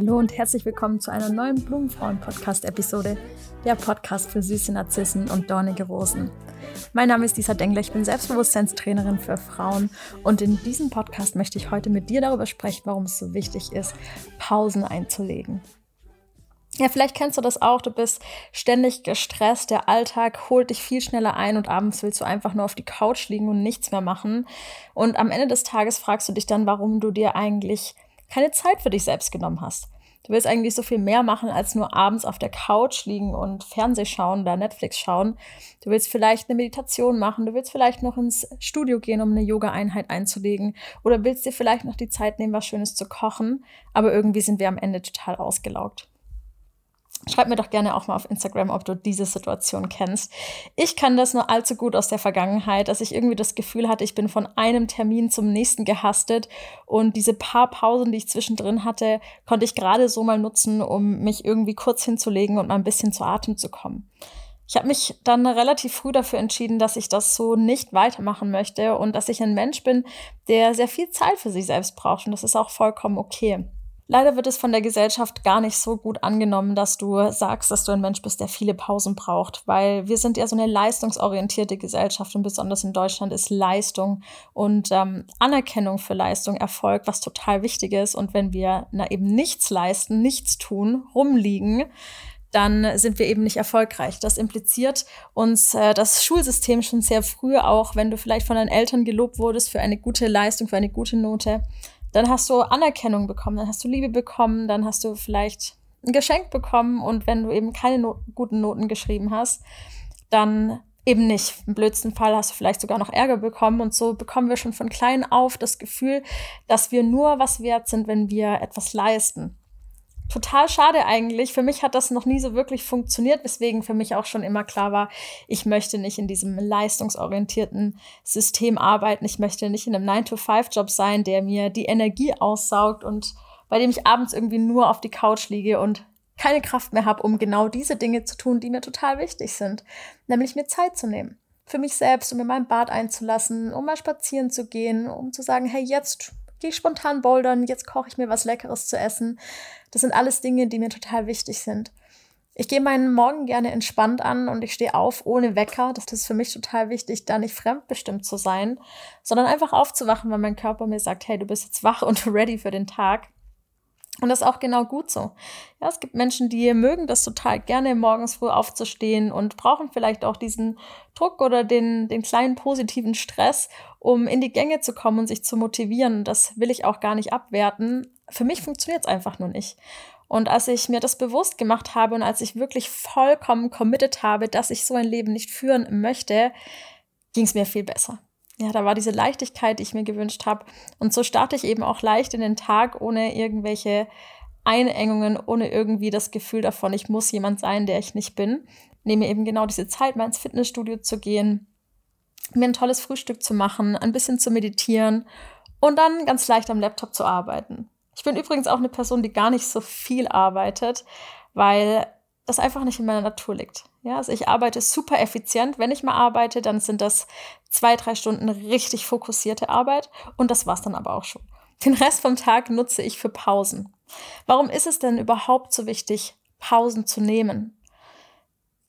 Hallo und herzlich willkommen zu einer neuen Blumenfrauen-Podcast-Episode, der Podcast für süße Narzissen und dornige Rosen. Mein Name ist Lisa Dengler, ich bin Selbstbewusstseinstrainerin für Frauen und in diesem Podcast möchte ich heute mit dir darüber sprechen, warum es so wichtig ist, Pausen einzulegen. Ja, vielleicht kennst du das auch. Du bist ständig gestresst. Der Alltag holt dich viel schneller ein und abends willst du einfach nur auf die Couch liegen und nichts mehr machen. Und am Ende des Tages fragst du dich dann, warum du dir eigentlich keine Zeit für dich selbst genommen hast. Du willst eigentlich so viel mehr machen, als nur abends auf der Couch liegen und Fernseh schauen oder Netflix schauen. Du willst vielleicht eine Meditation machen, du willst vielleicht noch ins Studio gehen, um eine Yoga-Einheit einzulegen oder willst dir vielleicht noch die Zeit nehmen, was Schönes zu kochen. Aber irgendwie sind wir am Ende total ausgelaugt. Schreib mir doch gerne auch mal auf Instagram, ob du diese Situation kennst. Ich kann das nur allzu gut aus der Vergangenheit, dass ich irgendwie das Gefühl hatte, ich bin von einem Termin zum nächsten gehastet und diese paar Pausen, die ich zwischendrin hatte, konnte ich gerade so mal nutzen, um mich irgendwie kurz hinzulegen und mal ein bisschen zu Atem zu kommen. Ich habe mich dann relativ früh dafür entschieden, dass ich das so nicht weitermachen möchte und dass ich ein Mensch bin, der sehr viel Zeit für sich selbst braucht und das ist auch vollkommen okay. Leider wird es von der Gesellschaft gar nicht so gut angenommen, dass du sagst, dass du ein Mensch bist, der viele Pausen braucht, weil wir sind ja so eine leistungsorientierte Gesellschaft und besonders in Deutschland ist Leistung und ähm, Anerkennung für Leistung Erfolg, was total wichtig ist. Und wenn wir na, eben nichts leisten, nichts tun, rumliegen, dann sind wir eben nicht erfolgreich. Das impliziert uns äh, das Schulsystem schon sehr früh auch, wenn du vielleicht von deinen Eltern gelobt wurdest für eine gute Leistung, für eine gute Note, dann hast du Anerkennung bekommen, dann hast du Liebe bekommen, dann hast du vielleicht ein Geschenk bekommen und wenn du eben keine Not guten Noten geschrieben hast, dann eben nicht. Im blödsten Fall hast du vielleicht sogar noch Ärger bekommen und so bekommen wir schon von klein auf das Gefühl, dass wir nur was wert sind, wenn wir etwas leisten total schade eigentlich. Für mich hat das noch nie so wirklich funktioniert, weswegen für mich auch schon immer klar war, ich möchte nicht in diesem leistungsorientierten System arbeiten. Ich möchte nicht in einem 9-to-5-Job sein, der mir die Energie aussaugt und bei dem ich abends irgendwie nur auf die Couch liege und keine Kraft mehr habe, um genau diese Dinge zu tun, die mir total wichtig sind, nämlich mir Zeit zu nehmen. Für mich selbst, um mir mein Bad einzulassen, um mal spazieren zu gehen, um zu sagen, hey, jetzt gehe spontan bouldern, jetzt koche ich mir was Leckeres zu essen. Das sind alles Dinge, die mir total wichtig sind. Ich gehe meinen Morgen gerne entspannt an und ich stehe auf ohne Wecker. Das ist für mich total wichtig, da nicht fremdbestimmt zu sein, sondern einfach aufzuwachen, weil mein Körper mir sagt, hey, du bist jetzt wach und ready für den Tag. Und das ist auch genau gut so. Ja, es gibt Menschen, die mögen das total gerne, morgens früh aufzustehen und brauchen vielleicht auch diesen Druck oder den, den kleinen positiven Stress, um in die Gänge zu kommen und sich zu motivieren. Das will ich auch gar nicht abwerten. Für mich funktioniert es einfach nur nicht. Und als ich mir das bewusst gemacht habe und als ich wirklich vollkommen committed habe, dass ich so ein Leben nicht führen möchte, ging es mir viel besser ja, da war diese Leichtigkeit, die ich mir gewünscht habe. Und so starte ich eben auch leicht in den Tag, ohne irgendwelche Einengungen, ohne irgendwie das Gefühl davon, ich muss jemand sein, der ich nicht bin. Nehme eben genau diese Zeit, mal ins Fitnessstudio zu gehen, mir ein tolles Frühstück zu machen, ein bisschen zu meditieren und dann ganz leicht am Laptop zu arbeiten. Ich bin übrigens auch eine Person, die gar nicht so viel arbeitet, weil das einfach nicht in meiner Natur liegt. Ja, also ich arbeite super effizient. Wenn ich mal arbeite, dann sind das zwei, drei Stunden richtig fokussierte Arbeit und das war's dann aber auch schon. Den Rest vom Tag nutze ich für Pausen. Warum ist es denn überhaupt so wichtig, Pausen zu nehmen?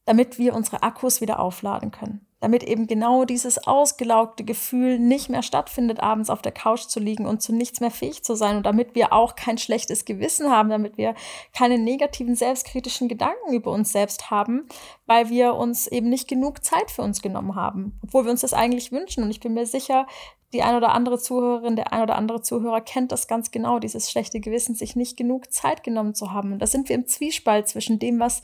Damit wir unsere Akkus wieder aufladen können damit eben genau dieses ausgelaugte Gefühl nicht mehr stattfindet, abends auf der Couch zu liegen und zu nichts mehr fähig zu sein und damit wir auch kein schlechtes Gewissen haben, damit wir keine negativen selbstkritischen Gedanken über uns selbst haben, weil wir uns eben nicht genug Zeit für uns genommen haben, obwohl wir uns das eigentlich wünschen. Und ich bin mir sicher, die ein oder andere Zuhörerin, der ein oder andere Zuhörer kennt das ganz genau, dieses schlechte Gewissen, sich nicht genug Zeit genommen zu haben. Und da sind wir im Zwiespalt zwischen dem, was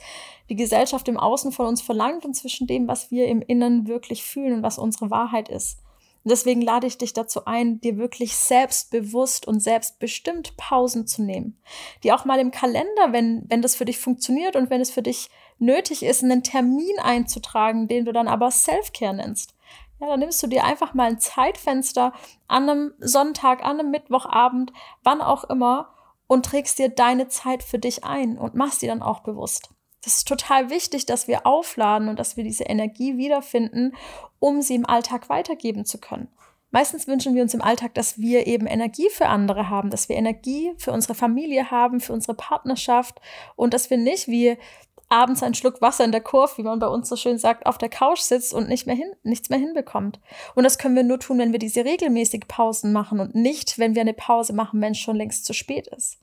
die Gesellschaft im Außen von uns verlangt und zwischen dem, was wir im Inneren wirklich fühlen und was unsere Wahrheit ist. Und deswegen lade ich dich dazu ein, dir wirklich selbstbewusst und selbstbestimmt Pausen zu nehmen. Die auch mal im Kalender, wenn, wenn das für dich funktioniert und wenn es für dich nötig ist, einen Termin einzutragen, den du dann aber Self-Care nennst. Ja, dann nimmst du dir einfach mal ein Zeitfenster an einem Sonntag, an einem Mittwochabend, wann auch immer und trägst dir deine Zeit für dich ein und machst die dann auch bewusst. Das ist total wichtig, dass wir aufladen und dass wir diese Energie wiederfinden, um sie im Alltag weitergeben zu können. Meistens wünschen wir uns im Alltag, dass wir eben Energie für andere haben, dass wir Energie für unsere Familie haben, für unsere Partnerschaft und dass wir nicht wie abends einen Schluck Wasser in der Kurve, wie man bei uns so schön sagt, auf der Couch sitzt und nicht mehr hin, nichts mehr hinbekommt. Und das können wir nur tun, wenn wir diese regelmäßig Pausen machen und nicht, wenn wir eine Pause machen, wenn es schon längst zu spät ist.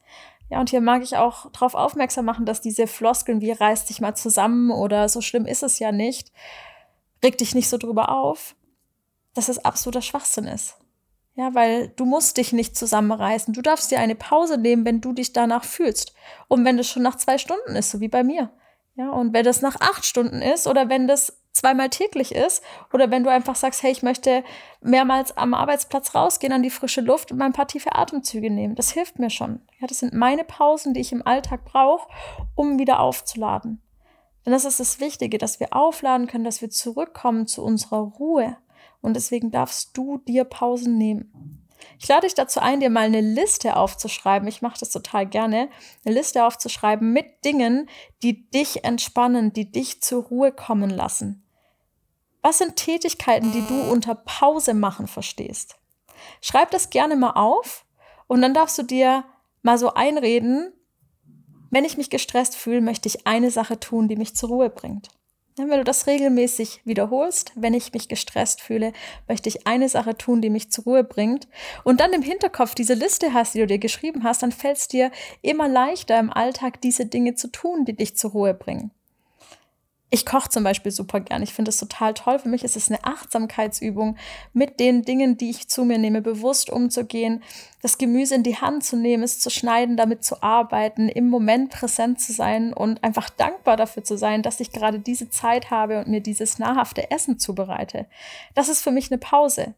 Ja, und hier mag ich auch darauf aufmerksam machen, dass diese Floskeln wie reiß dich mal zusammen oder so schlimm ist es ja nicht, reg dich nicht so drüber auf, dass es absoluter Schwachsinn ist. Ja, weil du musst dich nicht zusammenreißen. Du darfst dir eine Pause nehmen, wenn du dich danach fühlst. Und wenn das schon nach zwei Stunden ist, so wie bei mir. Ja, und wenn das nach acht Stunden ist oder wenn das zweimal täglich ist oder wenn du einfach sagst, hey, ich möchte mehrmals am Arbeitsplatz rausgehen an die frische Luft und mal ein paar tiefe Atemzüge nehmen. Das hilft mir schon. Ja, das sind meine Pausen, die ich im Alltag brauche, um wieder aufzuladen. Denn das ist das Wichtige, dass wir aufladen können, dass wir zurückkommen zu unserer Ruhe. Und deswegen darfst du dir Pausen nehmen. Ich lade dich dazu ein, dir mal eine Liste aufzuschreiben. Ich mache das total gerne. Eine Liste aufzuschreiben mit Dingen, die dich entspannen, die dich zur Ruhe kommen lassen. Was sind Tätigkeiten, die du unter Pause machen verstehst? Schreib das gerne mal auf und dann darfst du dir mal so einreden, wenn ich mich gestresst fühle, möchte ich eine Sache tun, die mich zur Ruhe bringt. Wenn du das regelmäßig wiederholst, wenn ich mich gestresst fühle, möchte ich eine Sache tun, die mich zur Ruhe bringt. Und dann im Hinterkopf diese Liste hast, die du dir geschrieben hast, dann fällt es dir immer leichter im Alltag, diese Dinge zu tun, die dich zur Ruhe bringen. Ich koche zum Beispiel super gern. Ich finde es total toll. Für mich ist es eine Achtsamkeitsübung, mit den Dingen, die ich zu mir nehme, bewusst umzugehen, das Gemüse in die Hand zu nehmen, es zu schneiden, damit zu arbeiten, im Moment präsent zu sein und einfach dankbar dafür zu sein, dass ich gerade diese Zeit habe und mir dieses nahrhafte Essen zubereite. Das ist für mich eine Pause.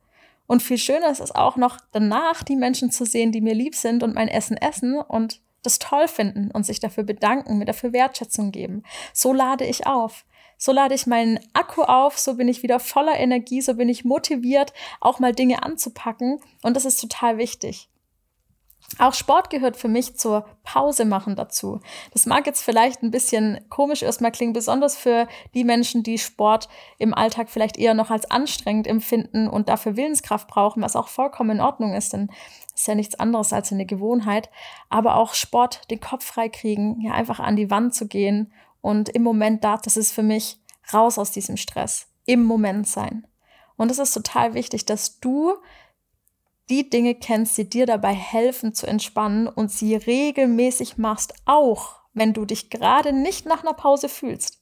Und viel schöner ist es auch noch, danach die Menschen zu sehen, die mir lieb sind und mein Essen essen und das toll finden und sich dafür bedanken, mir dafür Wertschätzung geben. So lade ich auf. So lade ich meinen Akku auf, so bin ich wieder voller Energie, so bin ich motiviert, auch mal Dinge anzupacken. Und das ist total wichtig. Auch Sport gehört für mich zur Pause machen dazu. Das mag jetzt vielleicht ein bisschen komisch erstmal klingen, besonders für die Menschen, die Sport im Alltag vielleicht eher noch als anstrengend empfinden und dafür Willenskraft brauchen, was auch vollkommen in Ordnung ist, denn es ist ja nichts anderes als eine Gewohnheit. Aber auch Sport, den Kopf frei kriegen, ja einfach an die Wand zu gehen und im Moment da, das ist für mich raus aus diesem Stress, im Moment sein. Und es ist total wichtig, dass du die Dinge kennst, die dir dabei helfen zu entspannen und sie regelmäßig machst, auch wenn du dich gerade nicht nach einer Pause fühlst.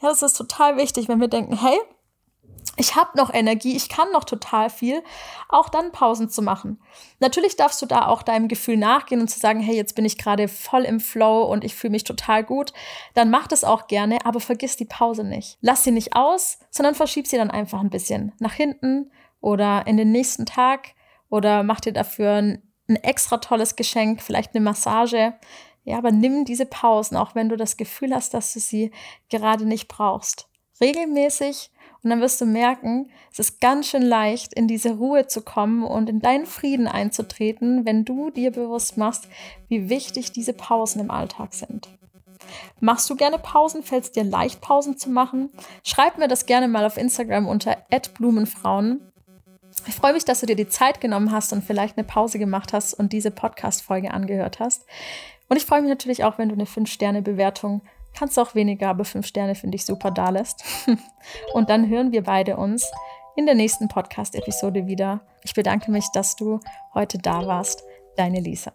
Ja, das ist total wichtig, wenn wir denken, hey, ich habe noch Energie, ich kann noch total viel, auch dann Pausen zu machen. Natürlich darfst du da auch deinem Gefühl nachgehen und zu sagen, hey, jetzt bin ich gerade voll im Flow und ich fühle mich total gut. Dann mach das auch gerne, aber vergiss die Pause nicht. Lass sie nicht aus, sondern verschieb sie dann einfach ein bisschen nach hinten oder in den nächsten Tag oder mach dir dafür ein, ein extra tolles Geschenk, vielleicht eine Massage. Ja, aber nimm diese Pausen, auch wenn du das Gefühl hast, dass du sie gerade nicht brauchst. Regelmäßig und dann wirst du merken, es ist ganz schön leicht, in diese Ruhe zu kommen und in deinen Frieden einzutreten, wenn du dir bewusst machst, wie wichtig diese Pausen im Alltag sind. Machst du gerne Pausen? Fällt es dir leicht, Pausen zu machen? Schreib mir das gerne mal auf Instagram unter @blumenfrauen. Ich freue mich, dass du dir die Zeit genommen hast und vielleicht eine Pause gemacht hast und diese Podcast-Folge angehört hast. Und ich freue mich natürlich auch, wenn du eine 5-Sterne-Bewertung, kannst du auch weniger, aber 5 Sterne finde ich super, da lässt. und dann hören wir beide uns in der nächsten Podcast-Episode wieder. Ich bedanke mich, dass du heute da warst. Deine Lisa.